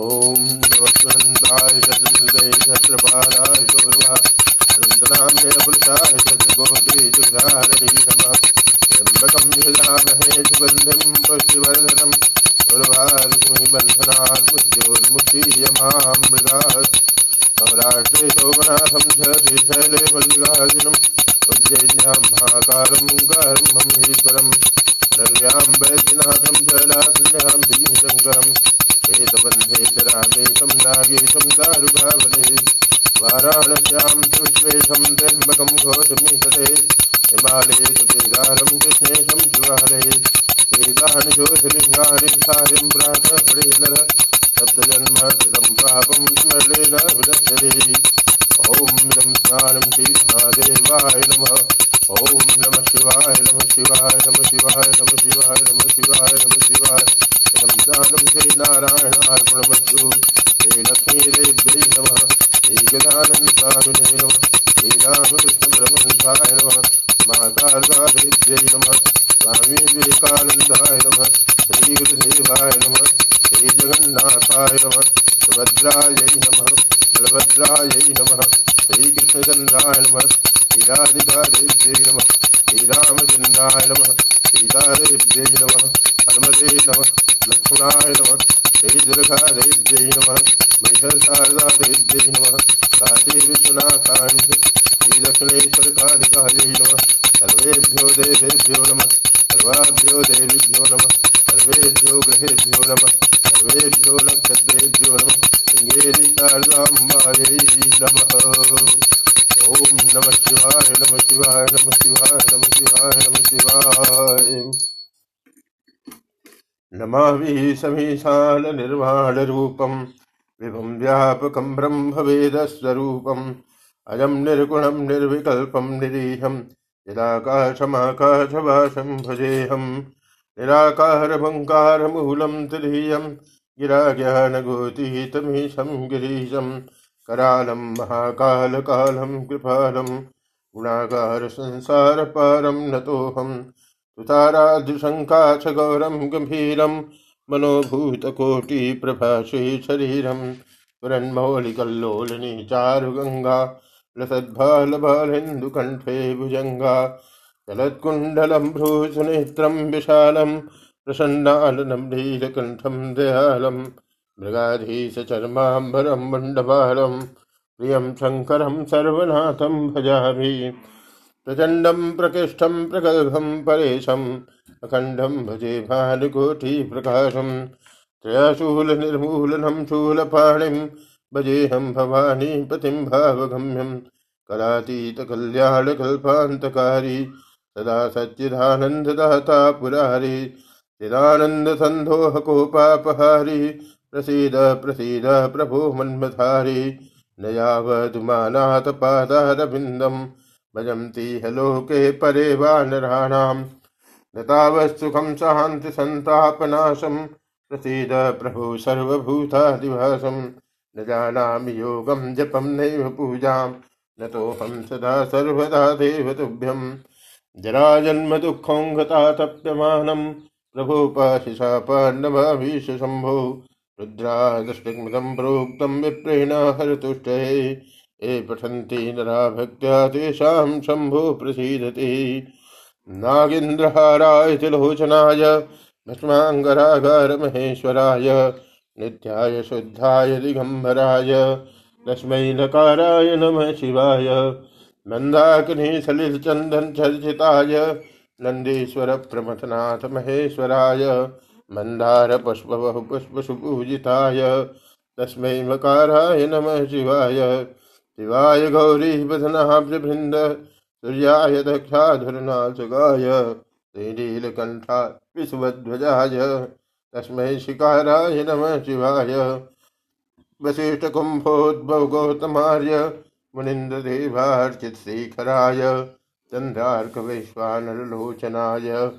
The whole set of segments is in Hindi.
ॐ नमस्वन्ताय शत्रुहृदये शत्रपालाय शोर्वा अनन्तनाम्ने पुरुषाय शत्रुकोटि नमः। त्र्यम्बकं यजामहे सुगन्धिं पुष्टिवर्धनम् उर्वारुकमिः बन्धनात् सौराष्ट्रे शोभनाथं च श्रीशैले मल्लिकार्जुनम् उज्जयिन्यां महाकालं गारं महेश्वरम् नल्यां वैद्यनाथं च लाकण्यां भीमशङ्करम् वेदबन्धे च रामेशं नागेशं दारुकावले वाराणस्यां विश्वेशं त्र्यम्बकं घोषमीतले हिमालये तु केदारं कृष्णेशं शिवालये एतानि ज्योतिर्लिङ्गानि सारिं प्रातः पडे नर पापं स्मरणेन विनश्यति ॐ इदं स्नानं श्रीमहादेवाय नमः ॐ नमः शिवाय नमः शिवाय नमः शिवाय नमः शिवाय नमः शिवाय नमः शिवाय श्रीनारायणार्पणमस्तु श्रीलक्ष्मीदेव्यै नमः श्रीगजानन्दस्वामिने नमः श्रीरामकृष्णपरमहंसाय नमः मातार्गादेव्यै नमः स्वामी विवेकानन्दाय नमः श्रीगुरुदेवाय नमः श्रीजगन्नाथाय नमः सुभद्रायै नमः बलभद्रायै नमः श्रीकृष्णचन्द्राय नमः श्रीराधिकादेव्यै नमः श्रीरामचन्द्राय नमः सीतादेव्यै नमः हनुमते नमः लक्ष्मणाय नमः श्रीदुर्गादेव्यै नमः महिषशारदादेव्यै नमः काशी विश्वनाथाय श्रीदक्षिणेश्वरकालिकायै नमः सर्वेभ्यो देवेभ्यो नमः सर्वाभ्यो देवीभ्यो नमः सर्वेभ्यो ग्रहेभ्यो नमः सर्वेभ्यो नक्षत्रेभ्यो नमः श्रृंगेरी शारदाम्बायै नमः ॐ नमः शिवाय नमः शिवाय नमः शिवाय नमः शिवाय नमः शिवाय नमामि समीशालनिर्वाणरूपं विभुं व्यापकं ब्रह्मवेदस्वरूपम्। अजं निर्गुणं निर्विकल्पं निरीहं यदाकाशमाकाशभाषं भजेऽहं निराकारमङ्कारमूलं तुरीयं गिराज्ञानगोतीतमीशं गिरीशं करालं महाकालकालं कृपालं गुणागारसंसारपारं नतोऽहम्। तुताराधुशङ्काशगौरं गम्भीरं मनोभूतकोटिप्रभाषे शरीरं पुरन्मौलिकल्लोलिनी चारुगङ्गा लसद्भालबालेन्दुकण्ठे भुजङ्गा चलत्कुण्डलं भ्रूसुनेत्रं विशालं प्रसन्नाननं नीलकण्ठं दयालं मृगाधीशचर्माम्बरं मण्डबालं प्रियं शङ्करं सर्वनाथं भजामि प्रचण्डं प्रकृष्टं प्रगल्भं परेशम्, अखण्डं भजे भानुकोटिप्रकाशं त्रयाशूलनिर्मूलनं शूलपाणिं, भजेऽहं भवानी पतिं भावगम्यं कलातीतकल्याणकल्पान्तकारी, सदा सच्चिदानन्ददाता पुरारी चिदानन्दसन्दोहकोपापहारी प्रसीद प्रसीद प्रभो मन्मधारी न यावदुमानाथपादारविन्दम् भजन्तीह लोके परे वानराणाम् न तावत्सुखं शान्ति सन्तापनाशं। प्रसीद प्रभु सर्वभूतादिवासं न जानामि योगं जपं नैव पूजाम न तो हम सदा सर्वदा देव तुभ्यं जराजन्मदुःखं गता तप्यमानं। प्रभो पाहि शापान्नभावीश शम्भो। रुद्रादष्टमिदं प्रोक्तं विप्रेण हरतुष्टये ये पठन्ति नरा भक्त्या तेषां शम्भो प्रसीदति। नागेन्द्रहाराय तिलोचनाय भस्माङ्गरागारमहेश्वराय नित्याय शुद्धाय दिगम्बराय तस्मै नकाराय नमः शिवाय मन्दाकिनी सलिलचन्दन चर्चिताय नन्दीश्वर प्रमथनाथ महेश्वराय मन्दार पुष्पवहु पुष्पसुपूजिताय तस्मै मकाराय नमः शिवाय शिवाय गौरीवदनाभ्यवृन्द सूर्याय दक्षाधुरनाशकाय श्रीनीलकण्ठाय विश्वध्वजाय। तस्मै शिकाराय नमः शिवाय। वसिष्ठकुम्भोद्भव गौतमार्य। मुनीन्द्रदेवार्चितशेखराय चन्द्रार्कवैश्वानरलोचनाय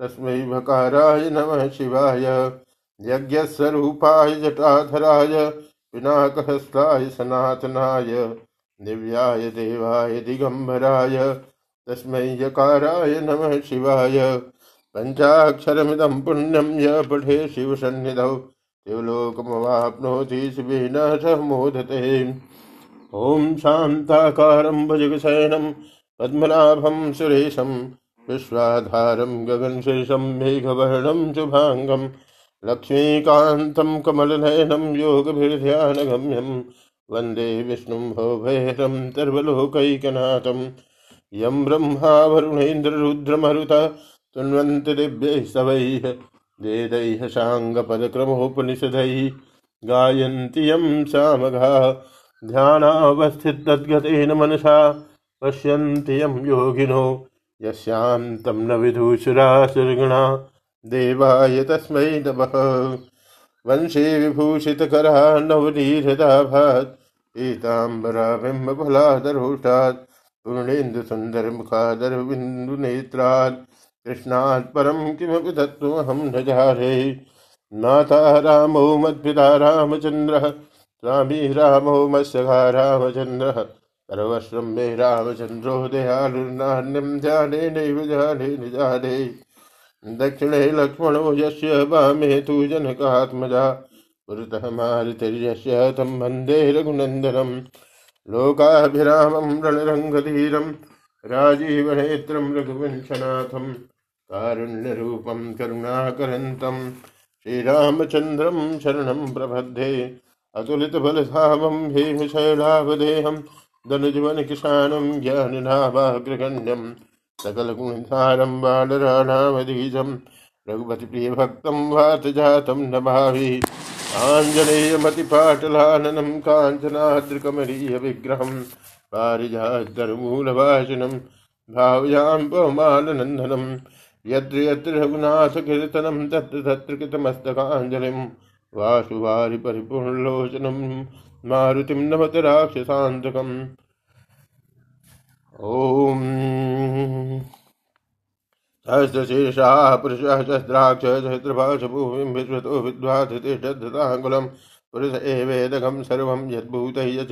तस्मै भकाराय नमः शिवाय। यज्ञस्वरूपाय जटाधराय। पिनाकहस्ताय सनातनाय, दिव्याय देवाय दिगम्बराय तस्मै यकाराय नमः शिवाय। पञ्चाक्षरमिदं पुण्यं य पठे शिवसन्निधौ शिवलोकमवाप्नोति शिवेन सह मोदते। ॐ शान्ताकारं भुजगशयनं, पद्मनाभं सुरेशं, विश्वाधारं गगनशेषं मेघवर्णं शुभाङ्गं लक्ष्मीकान्तं कमलनयनं योगभिर्ध्यानगम्यं वंदे विष्णुं भवभैरं सर्वलोकैकनाथं। यं ब्रह्मा वरुणेन्द्ररुद्रमरुतः तुन्वन्ति दिव्यैः सवैः, वेदैः साङ्गपदक्रमोपनिषदैः गायन्ति यं सामघा ध्यानावस्थितद्गतेन मनसा, पश्यन्ति यं योगिनो, यस्यान्तं न विदुषुरासुरगणा देवाय तस्मै नमः। वंशे विभूषितकरा नवनीहृदाभात् पीताम्बरा बिम्बफलादरोष्टात् पूर्णेन्दुसुन्दरमुखादरविन्दुनेत्रात् कृष्णात् परं किमपि तत्त्वमहं न जाने। माता रामो मद्पिता रामचन्द्रः। स्वामी रामो मत्सखा रामचन्द्रः। सर्वस्वं मे रामचन्द्रो दयालुर्नान्यं जाने, नैव जाने। दक्षिणे लक्ष्मणो यस्य वामे तु जनकात्मजा पुरतः मारुतिर्यस्य तं वंदे रघुनन्दनं लोकाभिरामं रणरङ्गधीरं राजीवनेत्रं रघुवंशनाथं कारुण्यरूपं करुणाकरन्तं श्रीरामचन्द्रं शरणं प्रपद्ये अतुलितबलधामं दनुजवनकिशानं ज्ञाननाभाग्रगण्यं सकलगुणधारं बालराणामधीजं रघुपतिप्रियभक्तं वातजातं न भावि आञ्जनेयमतिपाटलाननं काञ्चनाद्रिकमरीयविग्रहं पारिजातरूलभाषणं भावयां पवमाननन्दनं यत्र यत्र रघुनाथकीर्तनं तत्र तत्र कृतमस्तकाञ्जलिं वासुवारि परिपूर्णलोचनं मारुतिं नमत राक्षसान्तकम् ॐ सहस्रशीर्षाः पुरुषः विश्वतो विद्वाधितिष्ठताङ्गुलं पुरुष एवेदकं सर्वं यद्भूतैः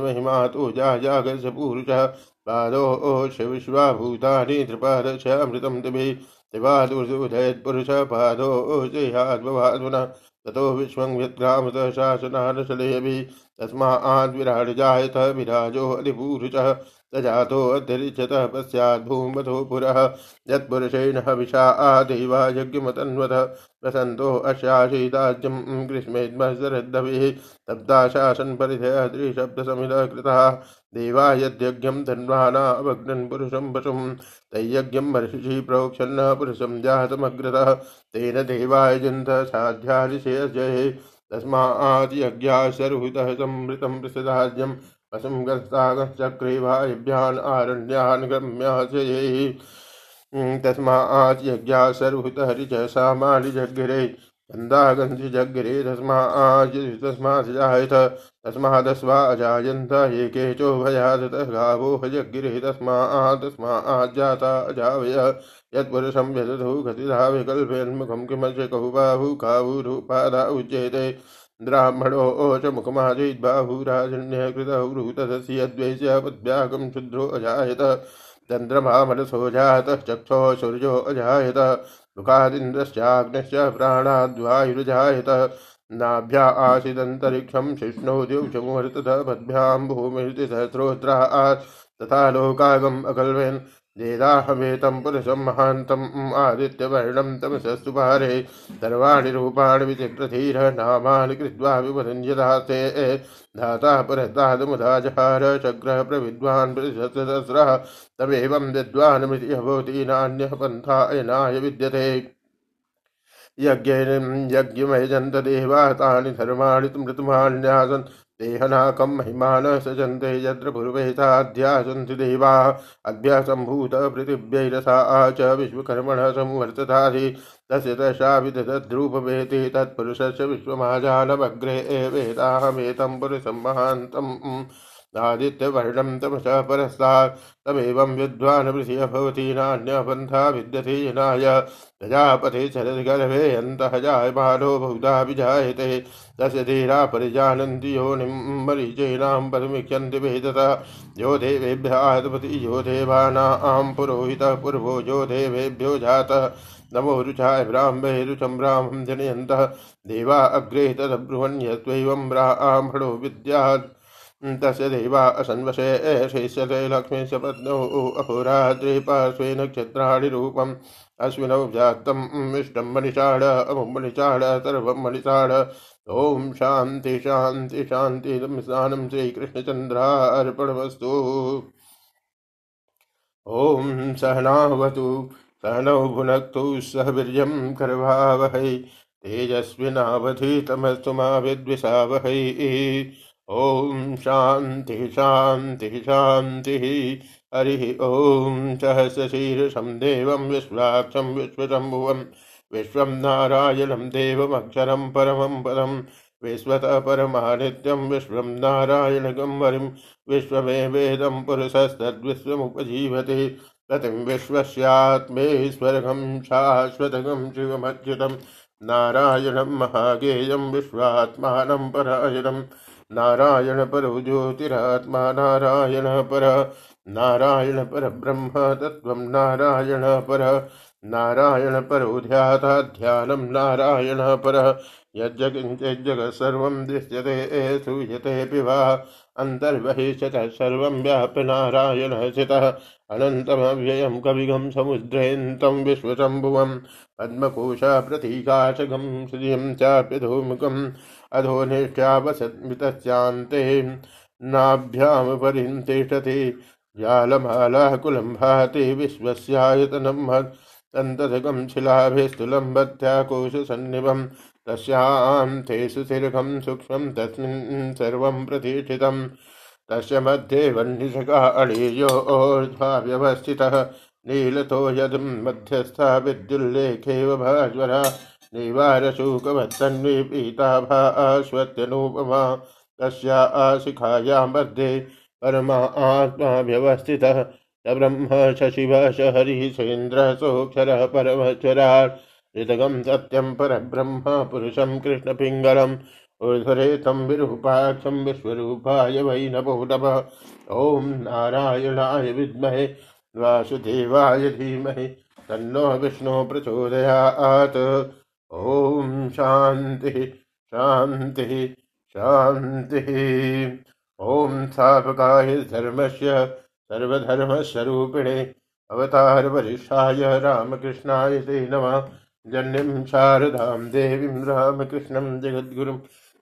महिमा तु जाजागस्य पुरुषः। पादोश विश्वाभूतानि त्रिपादशामृतं दिभि त्रिपादुर्दुधयत्पुरुषः पादोशेहाद्भवाद्मनः ततो विश्वं व्यद्ग्रामतः शासनानशलेभिः तस्माद्विराड्जायत विराजो अधिपूरुषः तजातोऽध्यरिच्यतः पश्चाद्भूमतो पुरः। यत्पुरुषेण हविषा आदेवा यज्ञमतन्वत। प्रसन्तो अशासीदाज्यं ग्रीष्मेद्मशरद्धविः तब्दाशासन् परिधयः त्रिशब्दसमिधः कृतः देवा यद्यज्ञं धन्वानावग्नन् पुरुषं पशुं। तय्यज्ञं महर्षिः प्रोक्षन्न पुरुषं जातमग्रतः। तेन देवायजन्त साध्यादिशेषये तस्मात् यज्ञाशरुहुतः संवृतं प्रसदाज्यं वसुं गस्तागश्चक्रे वायव्यान् आरण्यान् गम्याशये तस्मात् यज्ञाशरुहुतः ऋच सामानिजग्रे गन्धागन्धिजग्रे तस्मात् तस्मात् जायत तस्मादस्वा अजायन्त ये केचोभयादतः गावो हजगिरे तस्मात् तस्मात् जाता अजावय यत्पुरुषं व्यदधौ गतिधा विकल्पेन्मुखं किमस्य कहु बाहु कावुरुपादा उच्येते ब्राह्मणो च पद्भ्यागं शुद्रो अजायत चन्द्रमा मनसो जातः, चक्षो सूर्यो अजायत, मुखादिन्द्रश्चाग्नश्च प्राणाद्वायुर्जायत। नाभ्या आसीदन्तरिक्षं शिष्णो द्युषमुहर्ततः पद्भ्यां भूमिर्ति सहस्रोत्रा, तथा लोकागम् अकल्वेन् वेदाहमेतं पुरुषं महान्तम् आदित्यवर्णं तमसस्तुभारे सर्वाणि रूपाणि विचित्रधीर नामानि कृत्वा ते धाता पुरस्तादमुदा जहार चक्रः प्रविद्वान् प्रतिशतसहस्रः तमेवं विद्वानमिति भवति नान्यः पन्थाय नाय विद्यते। यज्ञेन यज्ञमयजन्त देवा तानि धर्माणि मृतमान्यासन् देहनाकं महिमान सजन्ते यत्र पूर्वेताध्या सन्ति देवा। अभ्यासम्भूत पृथिव्यैरसा च विश्वकर्मणः संवर्तताधि तस्य दशा विदधद्रूपवेति तत्पुरुषस्य विश्वमाजानमग्रे वेदाहमेतं पुरुषं महान्तम्। आदित्यवर्णं तमस परस्तात् तमेवं विद्वान् वृषिय भवति, नान्यपन्था विद्यते जनाय प्रजापते शरद्गर्भे अन्तः जायमानो बहुधा विजायते धीरा परिजानन्ति योनिं मरीचीनां पदमिक्षन्ति वेदतः यो यो देवानां पुरोहितः, पूर्वो यो देवेभ्यो जातः। नमो रुचाय ब्राह्मे रुचं ब्राह्मं जनयन्तः, देवा अग्रे तदब्रुवन्यत्वैवं ब्राह्मणो विद्यात्। तस्य देवा असन्वशे, शिष्यते लक्ष्मी सपत्नौ अहोरात्रि पार्श्वे नक्षत्राणि रूपम्। अश्विनौ जातम् इष्टं मणिषाढ अमुं मणिषाढ सर्वं मणिषाढ ॐ शान्ति शान्ति शान्ति स्नानं श्रीकृष्णचन्द्रार्पणमस्तु। ॐ सहनावतु, सहनौ भुनक्तु, सह वीर्यं करवावहै। तेजस्विनावधीतमस्तु मा विद्विषावहै ओम शांति शांति शांति। हरि ओम सहस्रशीर्षं देवं विश्वाक्षं, विश्वशम्भुवं, विश्वं नारायणं देवमक्षरं परमं पदं विश्वतः परमानित्यं विश्वं नारायणगं वरिं विश्वमेवेदं पुरुषस्तद्विश्वमुपजीवते। प्रतिं विश्वस्यात्मेश्वरगं शाश्वतगं शिवमच्युतं नारायणं महागेयं, विश्वात्मानं परायणम्। नारायण पर ज्योतिरात्मा, नारायण पर। नारायण पर ब्रह्म तत्व नारायण पर। नारायण पर ध्यानम नारायण पर। यज्ञ यज्ञ सर्व दृश्यते, सूयते पिवा अन्तर्बहिष्यतः सर्वं व्याप्य नारायण स्थितः अनन्तमव्ययं विश्वशम्भुवं। पद्मकोशा प्रतीकाशकं श्रियं चाप्यधूमुखम् अधोनिष्ठ्यावसन्मितस्यान्ते नाभ्यां परितिष्ठति जालमालाकुलं भाति विश्वस्यायतनं तन्तधकं शिलाभिस्तुलं बध्याकोशसन्निभं तस्यान्ते सुशीर्घं सूक्ष्मं तस्मिन् सर्वं प्रतिष्ठितं। तस्य मध्ये वह्निशका अणीयोर्ध्वा व्यवस्थितः नीलतो यदं मध्यस्था विद्युल्लेखेव भाज्वरा। निवारशुकवत्तन्वी पीताभास्वत्यनुपमा तस्या आशिखाया मध्ये परमा आत्मा व्यवस्थितः ब्रह्म शशिव स हरिः सेन्द्रः सोऽक्षरः परमश्वरात् ऋतगं सत्यं परब्रह्म पुरुषं कृष्णपिङ्गलम् ऊर्ध्वरेतं विरूपाक्षं विश्वरूपाय वै नभो नमः ॐ नारायणाय विद्महे वासुदेवाय धीमहि तन्नो विष्णु प्रचोदयात्। ओम शांति शांति शांति ओम स्थापकाय धर्मस्य सर्वधर्मस्वरूपिणे अवतार वरिष्ठाय रामकृष्णाय ते नमः। जन्यं शारदां देवीं रामकृष्णं जगद्गुरुं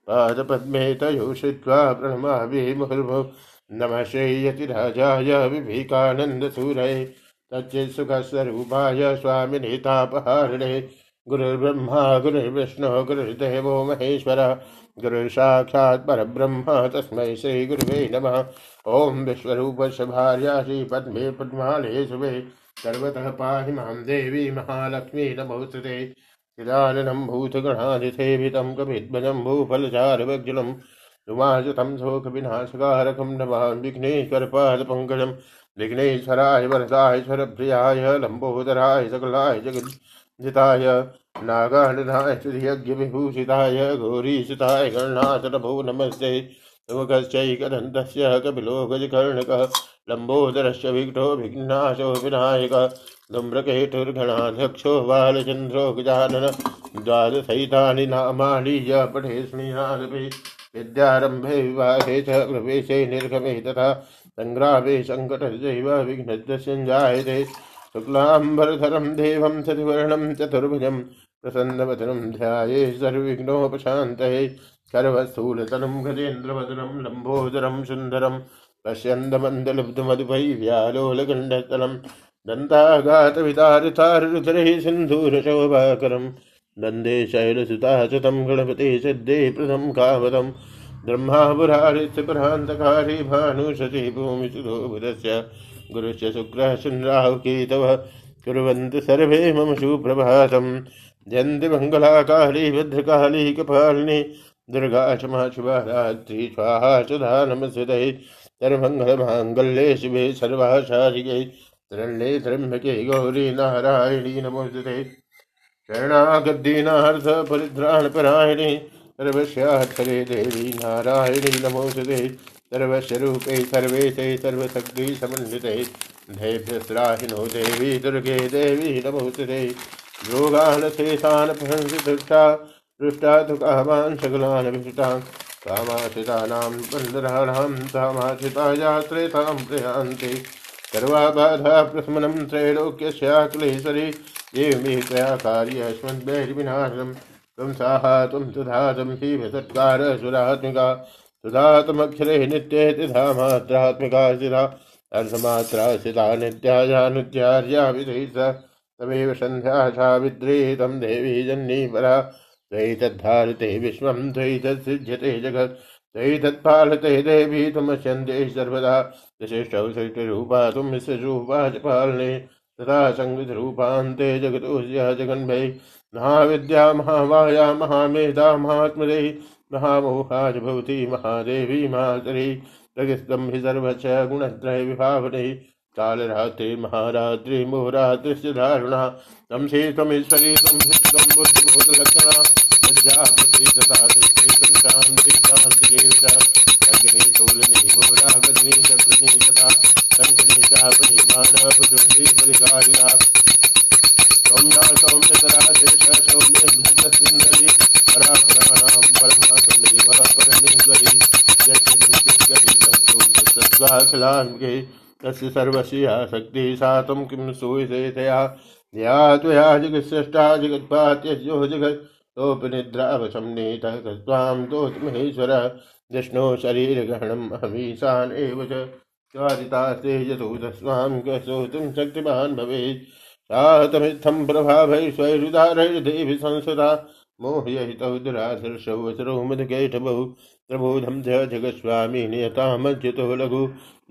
पादपद्मे तयो श्रुत्वा प्रणमामि मुहुर्मुहुः नमः श्रेयतिराजाय विवेकानन्दसूरये। तच्चित्सुखस्वरूपाय स्वामिने तापहारिणे गुरुर्ब्रह्मा, गुरुर्विष्णु, गुरुर्देव महेश्वर। गुरुसाक्षात् परब्रह्म, तस्मै श्रीगुरुवे नमः। ॐ विश्वरूपस्य भार्या श्रीपद्मे पद्मालये शुभे। सर्वतः पाहि माँ देवी महालक्ष्मी नमोस्तुते चिदाननं भूतगणाधिसेवितं कपिध्वजं भूफलचारवज्जुलं उमाजुतं शोकविनाशकारकं नमामि विघ्नेश्वरपादपङ्कजं विघ्नेश्वराय वरदाय स्वरप्रियाय लम्बोदराय सकलाय जगत् जिताय नागाननाय श्रियज्ञविभूषिताय घोरीसिताय गणनाथनभो नमस्ते। तुमकश्चैकदन्तस्य कपिलो गजकर्णकः लम्बोदरस्य विघ्नो विघ्नाशो विनायकः, धूम्रकेतुर्गणाध्यक्षो बालचन्द्रो गजानन, द्वादशैतानि नामानि य पठे स्नेहानपि विद्यारम्भे विवाहे च प्रवेशे निर्गमे तथा सङ्ग्रामे सङ्कटजैव विघ्नस्य शुक्लाम्बरधरं देवं सतिवर्णं चतुर्भुजं प्रसन्नवदनं ध्याये सर्वविघ्नोपशान्तये सर्वस्थूलतनं गजेन्द्रवदनं लम्बोदरं सुन्दरं पश्यन्दमन्दलब्धमधुपै व्यालोलगण्डतलं दन्ताघातवितारितारुधरैः सिन्धूरशोभाकरं नन्दे शैलसुताचतं गणपते सिद्धे प्रदं कामदं ब्रह्मापुरारित्यपरान्तकारी भानुशति भूमिसुधो बुधस्य गुरुश्च शुक्रः शुनराहुकेतवः कुर्वन्तु सर्वे मम सुप्रभातम् जयन्ति मङ्गलाकाली भद्रकाली कपालिनी दुर्गा शुभा रात्रि स्वाहा सुधा नमस्ते सर्वमङ्गलमाङ्गल्ये शिवे सर्वाशारिके शरण्ये त्र्यम्बके गौरी नारायणी नमोस्तुते। शरणागद्दीनार्थ परिद्राणपरायणे सर्वस्याक्षरे देवी नारायणी नमोस्तुते। सर्वस्वरूपे सर्वेशे सर्वशक्ति समन्विते। धैभ्यस्राहिनो देवी दुर्गे देवी नमोस्तुते। योगानशेषान् प्रहंसि दृष्टा तु कामाश्रितानां बन्धनानां तामाश्रिता यात्रेतां प्रयान्ति। सर्वाबाधा प्रशमनं त्रैलोक्यस्याक्लेशरे एवमे त्वं सुधातं सुधातमक्षरे सिधा अर्धमात्रा विधेत तमेव सन्ध्या सावित्री तं देवी जन्नी परा त्वयि तद्धारते विश्वं त्वयि तत्सृज्यते जगत्। त्वयि तत्पालते देवी तुमस्यन्ते सर्वदा। विशिष्टौ सृष्टिरूपा तुं विश्वरूपा च पालने। तथा संविधरूपान्ते जगतोऽस्या जगन्भै महाविद्या, महामाया, महामेधा महात्मदे महामोहाज भवति महादेवी महातरी प्रगिस्तंभि सर्वच गुणत्रय विभावने। कालरात्रि, महारात्रि मोहरात्रिश्च दारुणा तम से तमेश्वरी तम हितम बुद्धिबोधलक्षणा। लज्जापति तथा तुष्टि तम शांति शांति अग्नि शूलनि घोराग्नि चक्रनि तथा शंकनि चापनि मानवपुंडी परिकारिणा सौम्या सौम्यतरा शेष सौम्य भद्र परा प्राणाम परमा त्वमेव परमेश्वरी यज्ञ सत्त्वाखिलान् तस्य सर्वस्य शक्ति सा त्वं किं सूयसेतया या त्वया जगत्सृष्टा जगत्पात्यज्यो जगत् तोऽपि निद्रावशं नीतः त्वां तोत्महेश्वर विष्णो शरीरग्रहणम् अहमीशान एव च स्वादितास्ते यतोदस्वां कसोतुं शक्तिमान् भवेत् साहतमित्थं प्रभाभै स्वैरुदारैर्देवि संसदा मोहयहितौ दुराधर्षौ वसरौ मधुकैटभौ प्रबोधं च जगत्स्वामी नियतामच्युतो लघु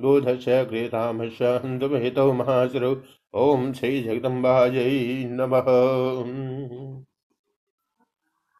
बोधस्य क्रियतामस्य हन्तमहितौ महासुरौ ॐ श्रीजगदम्बायै नमः।